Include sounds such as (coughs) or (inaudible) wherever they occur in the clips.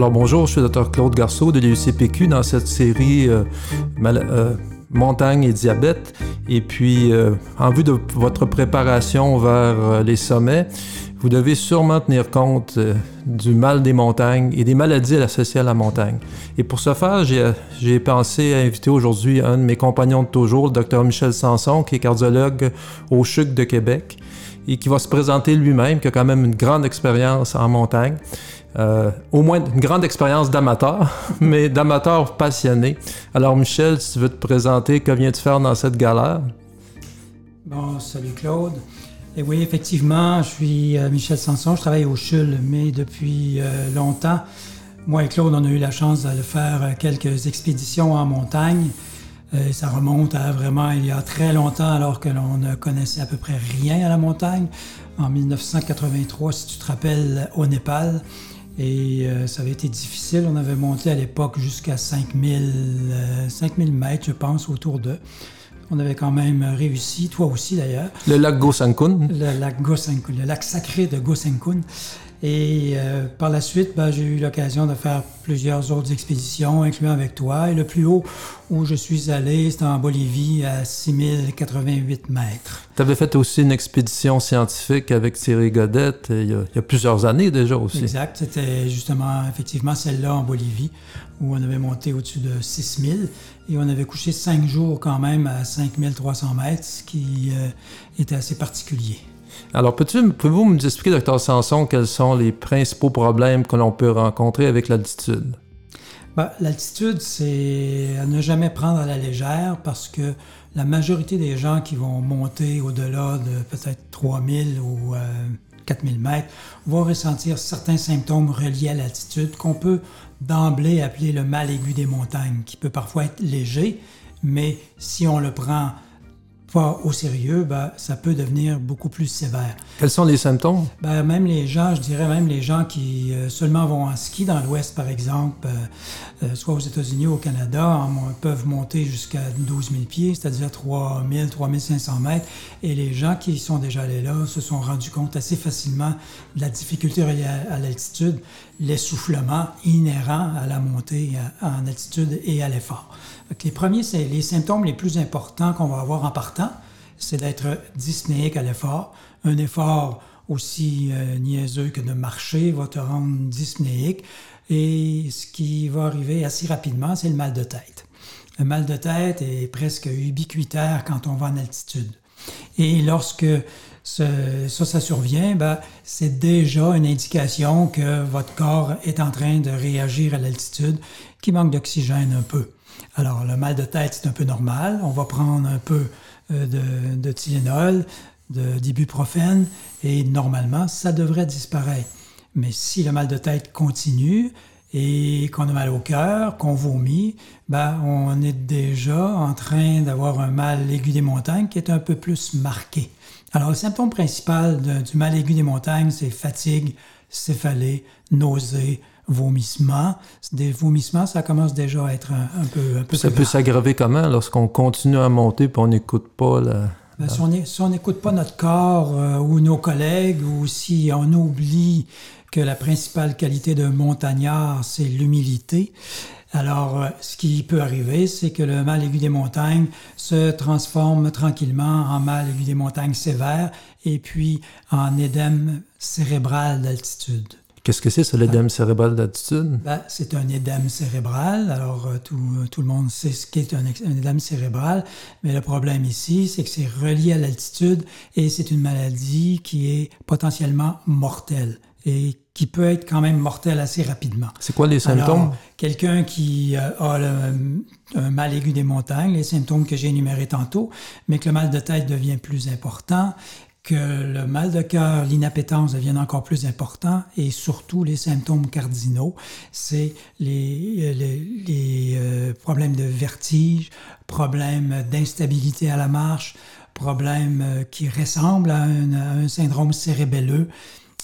Alors bonjour, je suis le Dr Claude Garceau de l'UCPQ dans cette série euh, euh, Montagne et diabète. Et puis, euh, en vue de votre préparation vers les sommets, vous devez sûrement tenir compte du mal des montagnes et des maladies associées à la montagne. Et pour ce faire, j'ai pensé à inviter aujourd'hui un de mes compagnons de toujours, le Dr Michel Sanson, qui est cardiologue au CHUC de Québec et qui va se présenter lui-même, qui a quand même une grande expérience en montagne. Euh, au moins une grande expérience d'amateur, (laughs) mais d'amateur passionné. Alors Michel, si tu veux te présenter, que viens-tu faire dans cette galère? Bon, salut Claude. Et oui, effectivement, je suis euh, Michel Sanson, je travaille au CHUL, mais depuis euh, longtemps. Moi et Claude, on a eu la chance de faire quelques expéditions en montagne. ça remonte à vraiment il y a très longtemps, alors que l'on ne connaissait à peu près rien à la montagne. En 1983, si tu te rappelles, au Népal. Et euh, ça avait été difficile. On avait monté à l'époque jusqu'à 5000, 5000 euh, mètres, je pense, autour d'eux. On avait quand même réussi, toi aussi d'ailleurs. Le lac Gosenkun. Le lac Gosenkun, le lac sacré de Gosenkun. Et euh, par la suite, ben, j'ai eu l'occasion de faire plusieurs autres expéditions, incluant avec toi. Et le plus haut où je suis allé, c'était en Bolivie, à 6088 mètres. Tu avais fait aussi une expédition scientifique avec Thierry Godette il y, a, il y a plusieurs années déjà aussi. Exact. C'était justement, effectivement, celle-là en Bolivie, où on avait monté au-dessus de 6000 et on avait couché cinq jours quand même à 5300 mètres, ce qui euh, était assez particulier. Alors, pouvez-vous me expliquer, docteur Sanson, quels sont les principaux problèmes que l'on peut rencontrer avec l'altitude? Ben, l'altitude, c'est à ne jamais prendre à la légère parce que la majorité des gens qui vont monter au-delà de peut-être 3000 ou 4000 euh, mètres vont ressentir certains symptômes reliés à l'altitude qu'on peut d'emblée appeler le mal aigu des montagnes, qui peut parfois être léger, mais si on le prend pas au sérieux, ben, ça peut devenir beaucoup plus sévère. Quels sont les symptômes? Ben, même les gens, je dirais même les gens qui euh, seulement vont en ski dans l'Ouest, par exemple, euh, euh, soit aux États-Unis ou au Canada, peuvent monter jusqu'à 12 000 pieds, c'est-à-dire 3 000, 3 500 mètres. Et les gens qui sont déjà allés là se sont rendus compte assez facilement de la difficulté reliée à, l'altitude, l'essoufflement inhérent à la montée en altitude et à l'effort. Les premiers, c'est les symptômes les plus importants qu'on va avoir en partant, c'est d'être dyspnéique à l'effort. Un effort aussi euh, niaiseux que de marcher va te rendre dyspnéique. Et ce qui va arriver assez rapidement, c'est le mal de tête. Le mal de tête est presque ubiquitaire quand on va en altitude. Et lorsque ça, ça survient, ben, c'est déjà une indication que votre corps est en train de réagir à l'altitude, qui manque d'oxygène un peu. Alors, le mal de tête, c'est un peu normal. On va prendre un peu euh, de, de Tylenol, d'ibuprofène, et normalement, ça devrait disparaître. Mais si le mal de tête continue et qu'on a mal au cœur, qu'on vomit, ben, on est déjà en train d'avoir un mal aigu des montagnes qui est un peu plus marqué. Alors, le symptôme principal du mal aigu des montagnes, c'est fatigue, céphalée, nausée, vomissements. Des vomissements, ça commence déjà à être un, peu, un peu Ça peut s'aggraver comment lorsqu'on continue à monter et on n'écoute pas la... Ben, si on n'écoute pas notre corps euh, ou nos collègues ou si on oublie que la principale qualité d'un montagnard, c'est l'humilité, alors, euh, ce qui peut arriver, c'est que le mal aigu des montagnes se transforme tranquillement en mal aigu des montagnes sévère et puis en édème cérébral d'altitude. Qu'est-ce que c'est, ce l'édème cérébral d'altitude? Ben, c'est un édème cérébral. Alors, euh, tout, tout, le monde sait ce qu'est un, un, édème cérébral, mais le problème ici, c'est que c'est relié à l'altitude et c'est une maladie qui est potentiellement mortelle et qui peut être quand même mortelle assez rapidement. C'est quoi les symptômes? Quelqu'un qui euh, a un mal aigu des montagnes, les symptômes que j'ai énumérés tantôt, mais que le mal de tête devient plus important, que le mal de cœur, l'inappétence deviennent encore plus importants et surtout les symptômes cardinaux, c'est les, euh, problèmes de vertige, problèmes d'instabilité à la marche, problèmes euh, qui ressemblent à un, syndrome cérébelleux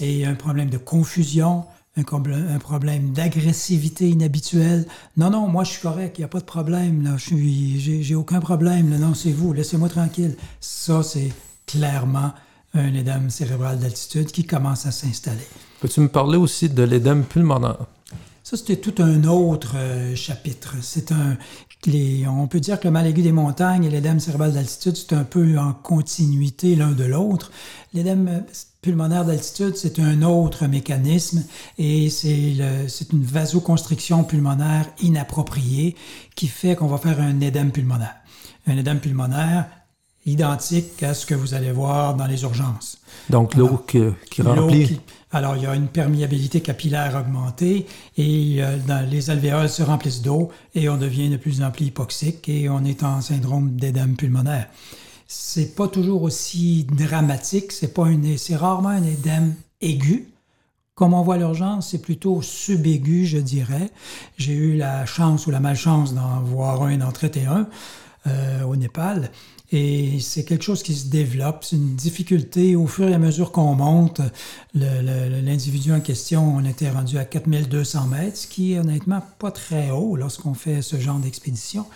et un problème de confusion, un, problème d'agressivité inhabituelle. Non, non, moi je suis correct, il n'y a pas de problème, là, je j'ai, aucun problème, non, c'est vous, laissez-moi tranquille. Ça, c'est clairement un édème cérébral d'altitude qui commence à s'installer. Peux-tu me parler aussi de l'édème pulmonaire? Ça, c'était tout un autre euh, chapitre. C'est un, les, on peut dire que le mal aigu des montagnes et l'édème cérébral d'altitude, c'est un peu en continuité l'un de l'autre. L'édème pulmonaire d'altitude, c'est un autre mécanisme et c'est une vasoconstriction pulmonaire inappropriée qui fait qu'on va faire un édème pulmonaire. Un édème pulmonaire identique à ce que vous allez voir dans les urgences. Donc l'eau qui, qui remplit. alors il y a une perméabilité capillaire augmentée et euh, dans, les alvéoles se remplissent d'eau et on devient de plus en plus hypoxique et on est en syndrome d'édème pulmonaire c'est pas toujours aussi dramatique, c'est pas une, c'est rarement un édème aigu. Comme on voit l'urgence, c'est plutôt subaigu, je dirais. J'ai eu la chance ou la malchance d'en voir un, d'en traiter un euh, au Népal. Et c'est quelque chose qui se développe, c'est une difficulté au fur et à mesure qu'on monte. L'individu en question, on était rendu à 4200 mètres, ce qui est honnêtement pas très haut lorsqu'on fait ce genre d'expédition.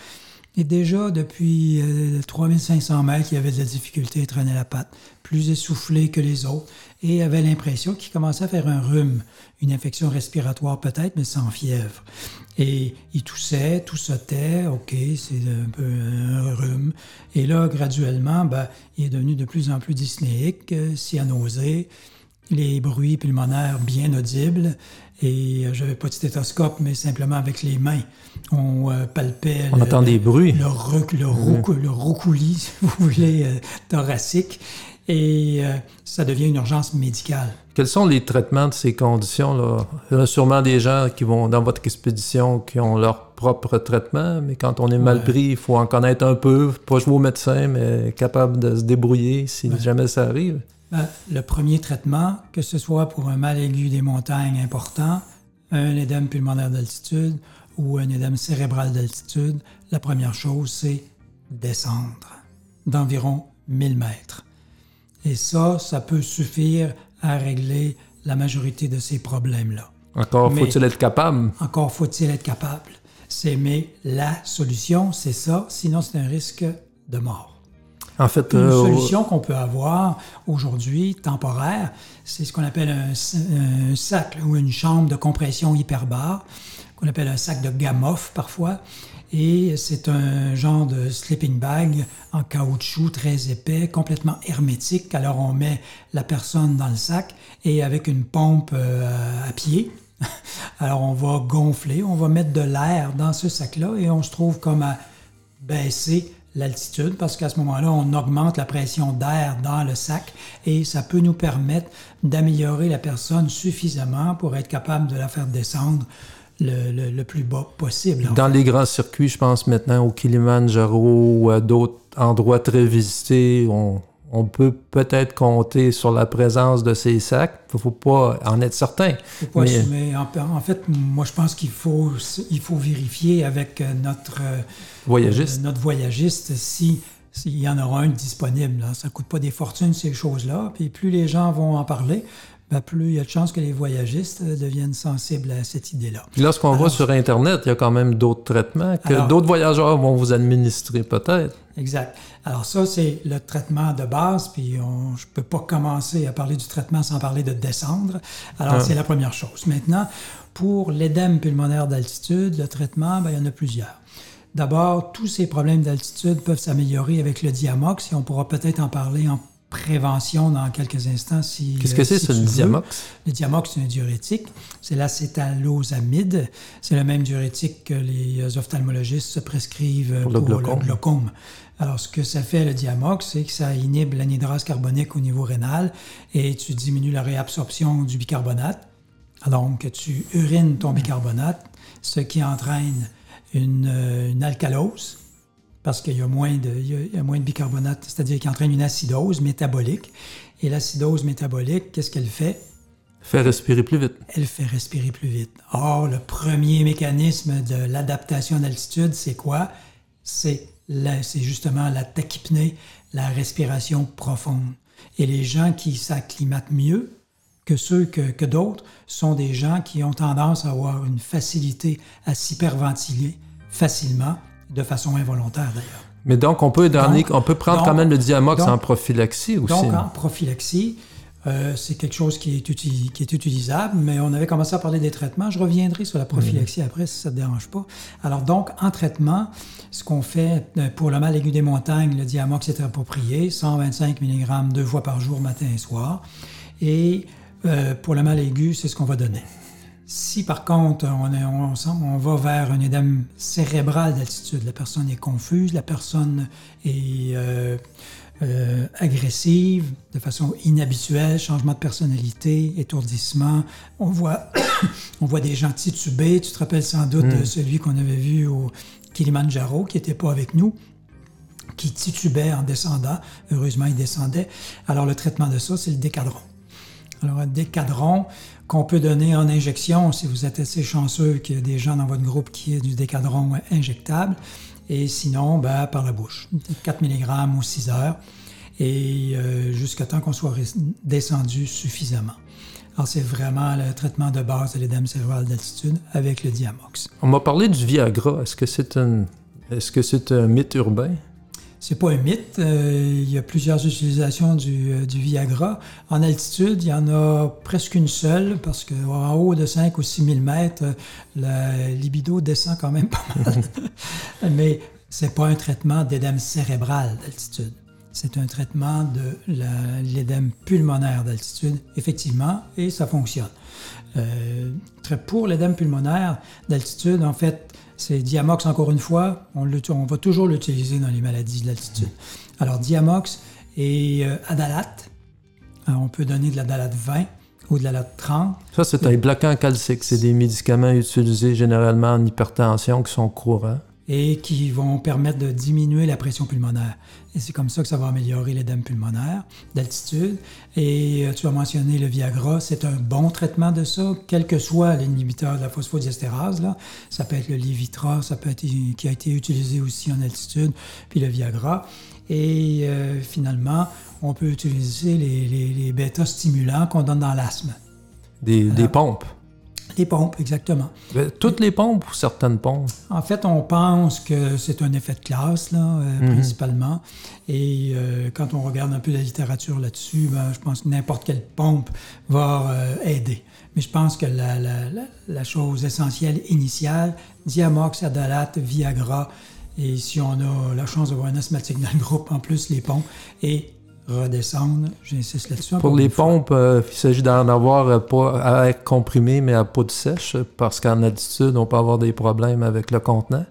Et déjà, depuis 3500 euh, mètres, il avait de la difficulté à traîner la patte, plus essoufflé que les autres, et avait l'impression qu'il commençait à faire un rhume, une infection respiratoire peut-être, mais sans fièvre. Et il toussait, tout sautait, ok, c'est un peu un rhume. Et là, graduellement, ben, il est devenu de plus en plus dyspnéique, euh, cyanosé, les bruits pulmonaires bien audibles. Et euh, j'avais pas de stéthoscope, mais simplement avec les mains, on euh, palpait. On entend des bruits. Le, le, roucoulis, (laughs) si vous voulez, euh, thoracique. Et ça devient une urgence médicale. Quels sont les traitements de ces conditions-là? Il y a sûrement des gens qui vont dans votre expédition qui ont leur propre traitement, mais quand on est mal pris, il faut en connaître un peu, pas jouer au médecin, mais capable de se débrouiller si jamais ça arrive. Ben, le premier traitement, que ce soit pour un mal aigu des montagnes important, un édème pulmonaire d'altitude ou un édème cérébral d'altitude, la première chose, c'est descendre d'environ 1000 mètres. Et ça, ça peut suffire à régler la majorité de ces problèmes-là. Encore faut-il être capable. Encore faut-il être capable. C'est mais la solution, c'est ça, sinon c'est un risque de mort. En fait, une euh, solution qu'on peut avoir aujourd'hui, temporaire, c'est ce qu'on appelle un, sac ou une chambre de compression hyperbare, qu'on appelle un sac de gamoff parfois. Et c'est un genre de sleeping bag en caoutchouc très épais, complètement hermétique. Alors on met la personne dans le sac et avec une pompe euh, à pied, (laughs) alors on va gonfler, on va mettre de l'air dans ce sac-là et on se trouve comme à baisser l'altitude parce qu'à ce moment-là, on augmente la pression d'air dans le sac et ça peut nous permettre d'améliorer la personne suffisamment pour être capable de la faire descendre le, le, plus bas possible. Dans les grands circuits, je pense maintenant au Kilimanjaro ou à d'autres endroits très visités, on, on peut peut-être compter sur la présence de ces sacs. Il ne faut pas en être certain. Faut pas mais... En, fait, moi, je pense qu'il faut, il faut vérifier avec notre euh, voyagiste, notre voyagiste si s'il y en aura un disponible. Ça ne coûte pas des fortunes, ces choses-là. Puis plus les gens vont en parler, ben, plus il y a de chances que les voyagistes euh, deviennent sensibles à cette idée-là. Puis lorsqu'on voit sur Internet, il y a quand même d'autres traitements que d'autres voyageurs vont vous administrer peut-être. Exact. Alors ça, c'est le traitement de base, puis on, je ne peux pas commencer à parler du traitement sans parler de descendre. Alors ah. c'est la première chose. Maintenant, pour l'édème pulmonaire d'altitude, le traitement, ben, il y en a plusieurs. D'abord, tous ces problèmes d'altitude peuvent s'améliorer avec le Diamox, et on pourra peut-être en parler en prévention dans quelques instants. Si, Qu'est-ce que c'est, ce Diamox? Le Diamox, c'est un diurétique. C'est l'acétalosamide. C'est le même diurétique que les ophtalmologistes se prescrivent pour, le, glaucome. Alors, ce que ça fait, le Diamox, c'est que ça inhibe l'anhydrase carbonique au niveau rénal et tu diminues la réabsorption du bicarbonate. Donc, tu urines ton bicarbonate, ce qui entraîne une, une alcalose, parce qu'il y, a moins de, moins de bicarbonate, c'est-à-dire qu'il entraîne une acidose métabolique. Et l'acidose métabolique, qu'est-ce qu'elle fait? Fait respirer plus vite. Elle fait respirer plus vite. Or, le premier mécanisme de l'adaptation d'altitude, c'est quoi? C'est justement la tachypnée, la respiration profonde. Et les gens qui s'acclimatent mieux que ceux que, que d'autres sont des gens qui ont tendance à avoir une facilité à s'hyperventiler facilement de façon involontaire d'ailleurs. Mais donc, on peut, on peut prendre quand même le diamox en prophylaxie aussi. Donc, en prophylaxie, Euh, c'est quelque chose qui est, qui est, utilisable, mais on avait commencé à parler des traitements. Je reviendrai sur la prophylaxie mhm. après si ça ne te dérange pas. Alors donc, en traitement, ce qu'on fait euh, pour le mal aigu des montagnes, le diamox est approprié, 125 mg deux fois par jour, matin et soir. Et euh, pour le mal aigu, c'est ce qu'on va donner. Si par contre on, est, on, on, va vers un édème cérébral d'altitude, la personne est confuse, la personne est euh, agressive, de façon inhabituelle, changement de personnalité, étourdissement. On voit, (coughs) on voit des gens titubés. Tu te rappelles sans doute de hmm. celui qu'on avait vu au Kilimanjaro, qui n'était pas avec nous, qui titubait en descendant. Heureusement, il descendait. Alors, le traitement de ça, c'est le décadron. Alors, un décadron qu'on peut donner en injection, si vous êtes assez chanceux qu'il y ait des gens dans votre groupe qui aient du décadron injectable et sinon ben, par la bouche, 4 mg ou 6 heures, et euh, jusqu'à temps qu'on soit descendu suffisamment. Alors, c'est vraiment le traitement de base de l'édème cérébral d'altitude avec le Diamox. On m'a parlé du Viagra. Est-ce que c'est un, est-ce que c'est un mythe urbain? C'est pas un mythe. Euh, il y a plusieurs utilisations du, euh, du, Viagra. En altitude, il y en a presque une seule parce qu'en haut de 5 ou 6 000 mètres, la libido descend quand même pas mal. (laughs) Mais c'est pas un traitement d'édème cérébral d'altitude. C'est un traitement de l'édème pulmonaire d'altitude, effectivement, et ça fonctionne. Euh, pour l'édème pulmonaire d'altitude, en fait, c'est Diamox, encore une fois, on, va toujours l'utiliser dans les maladies de l'altitude. Alors, Diamox et euh, Adalate, on peut donner de l'Adalate 20 ou de l'Adalate 30. Ça, c'est un bloquant calcique. C'est des médicaments utilisés généralement en hypertension qui sont courants et qui vont permettre de diminuer la pression pulmonaire. Et c'est comme ça que ça va améliorer l'édème pulmonaire d'altitude. Et euh, tu as mentionné le Viagra, c'est un bon traitement de ça, quel que soit l'inhibiteur de la phosphodiestérase. Là. Ça peut être le Levitra, ça peut être qui a été utilisé aussi en altitude, puis le Viagra. Et euh, finalement, on peut utiliser les, les, bêta-stimulants qu'on donne dans l'asthme. Des, des pompes. Les pompes, exactement. Toutes les pompes ou certaines pompes? En fait, on pense que c'est un effet de classe, là, euh, mhm. principalement. Et euh, quand on regarde un peu la littérature là-dessus, ben, je pense que n'importe quelle pompe va euh, aider. Mais je pense que la, la, la, chose essentielle initiale, Diamox, Adalate, Viagra, et si on a la chance d'avoir un asthmatique dans le groupe, en plus les pompes, et redescendre. J'insiste là-dessus. Pour les pompes, euh, il s'agit d'en avoir euh, pas à être comprimé, mais à de sèche, parce qu'en altitude, on peut avoir des problèmes avec le contenant.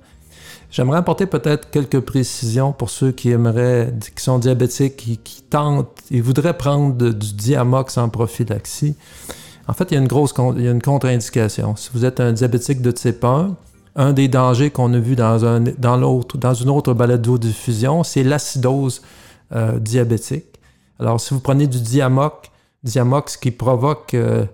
J'aimerais apporter peut-être quelques précisions pour ceux qui aimeraient, qui sont diabétiques, qui, qui tentent et voudraient prendre du Diamox en prophylaxie. En fait, il y a une grosse il y a une contre-indication. Si vous êtes un diabétique de type 1, un des dangers qu'on a vu dans, un, dans, l'autre, dans une autre balado-diffusion, c'est l'acidose euh, diabétique. Alors, si vous prenez du diamox, diamox qui provoque euh,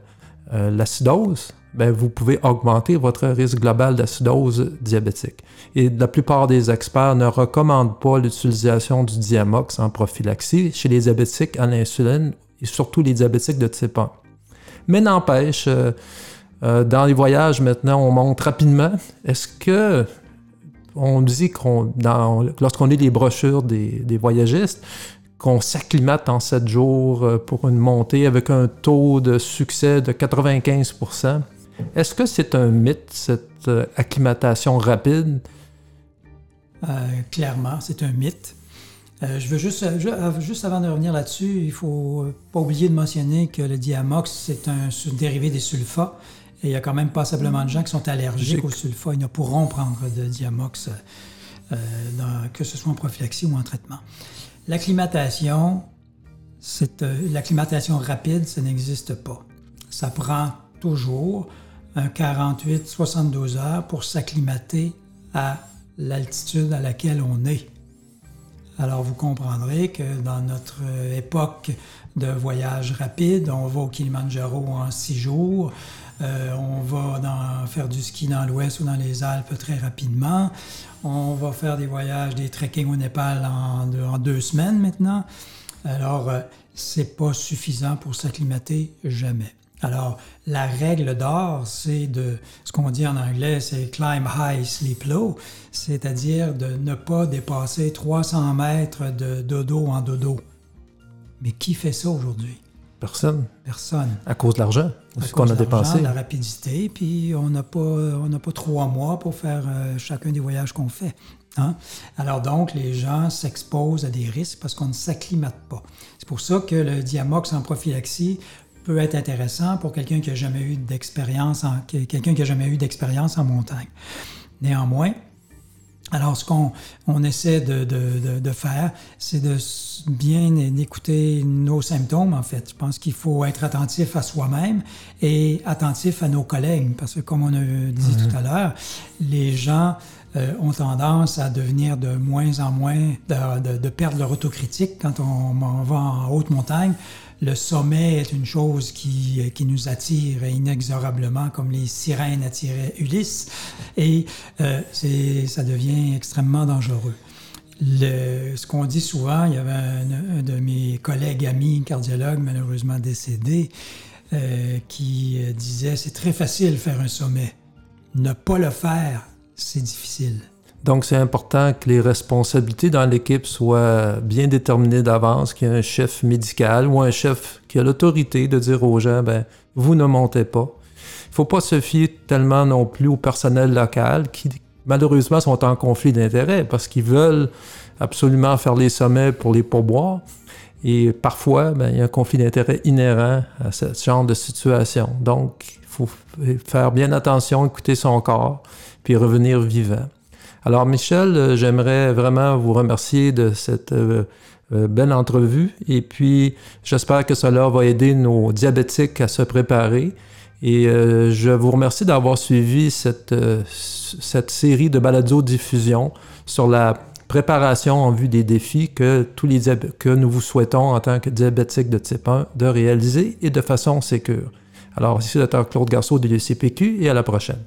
euh, l'acidose, ben, vous pouvez augmenter votre risque global d'acidose diabétique. Et la plupart des experts ne recommandent pas l'utilisation du diamox en prophylaxie chez les diabétiques à l'insuline et surtout les diabétiques de type 1. Mais n'empêche, dans les voyages maintenant, on monte rapidement. Est-ce que on dit qu'on, lorsqu'on lit les brochures des, voyagistes, qu'on s'acclimate en 7 jours euh, pour une montée avec un taux de succès de 95% Est-ce que c'est un mythe, cette euh, acclimatation rapide? Euh, clairement, c'est un mythe. je veux juste, juste avant de revenir là-dessus, il faut pas oublier de mentionner que le diamox, c'est un dérivé des sulfats. Et il y a quand même passablement de gens qui sont allergiques au sulfa. Ils ne pourront prendre de diamox, euh, que ce soit en prophylaxie ou en traitement. L'acclimatation, euh, l'acclimatation rapide, ça n'existe pas. Ça prend toujours un 48-72 heures pour s'acclimater à l'altitude à laquelle on est. Alors vous comprendrez que dans notre époque de voyage rapide, on va au Kilimanjaro en six jours, euh, on va faire du ski dans l'ouest ou dans les Alpes très rapidement. On va faire des voyages, des trekking au Népal en, deux semaines maintenant. Alors, euh, c'est pas suffisant pour s'acclimater jamais. Alors, la règle d'or, c'est de ce qu'on dit en anglais, c'est climb high, sleep low, c'est-à-dire de ne pas dépasser 300 mètres de dodo en dodo. Mais qui fait ça aujourd'hui? Personne. Personne. À cause de l'argent, qu'on a dépensé. la rapidité, puis on n'a pas, on pas trois mois pour faire euh, chacun des voyages qu'on fait. Hein? Alors donc, les gens s'exposent à des risques parce qu'on ne s'acclimate pas. C'est pour ça que le Diamox en prophylaxie peut être intéressant pour quelqu'un qui n'a jamais eu d'expérience en, quelqu'un qui a jamais eu d'expérience en montagne. Néanmoins, alors, ce qu'on on essaie de, de, de, faire, c'est de bien écouter nos symptômes, en fait. Je pense qu'il faut être attentif à soi-même et attentif à nos collègues, parce que comme on a dit tout à l'heure, les gens euh, ont tendance à devenir de moins en moins, de, de perdre leur autocritique quand on, on va en haute montagne le sommet est une chose qui, qui, nous attire inexorablement, comme les sirènes attiraient Ulysse, et euh, ça devient extrêmement dangereux. Le, ce qu'on dit souvent, il y avait un, de mes collègues amis cardiologues, malheureusement décédé, euh, qui disait c'est très facile faire un sommet. Ne pas le faire, c'est difficile. Donc, c'est important que les responsabilités dans l'équipe soient bien déterminées d'avance, qu'il y ait un chef médical ou un chef qui a l'autorité de dire aux gens, ben, vous ne montez pas. Il ne faut pas se fier tellement non plus au personnel local qui, malheureusement, sont en conflit d'intérêts parce qu'ils veulent absolument faire les sommets pour les pourboires. Et parfois, ben, il y a un conflit d'intérêts inhérent à ce genre de situation. Donc, il faut faire bien attention, écouter son corps, puis revenir vivant. Alors Michel, euh, j'aimerais vraiment vous remercier de cette euh, euh, belle entrevue et puis j'espère que cela va aider nos diabétiques à se préparer. Et je vous remercie d'avoir suivi cette, série de balado-diffusion sur la préparation en vue des défis que, tous les que nous vous souhaitons en tant que diabétiques de type 1 de réaliser et de façon sécure. Alors, ici le Dr Claude Garceau de l'UCPQ et à la prochaine.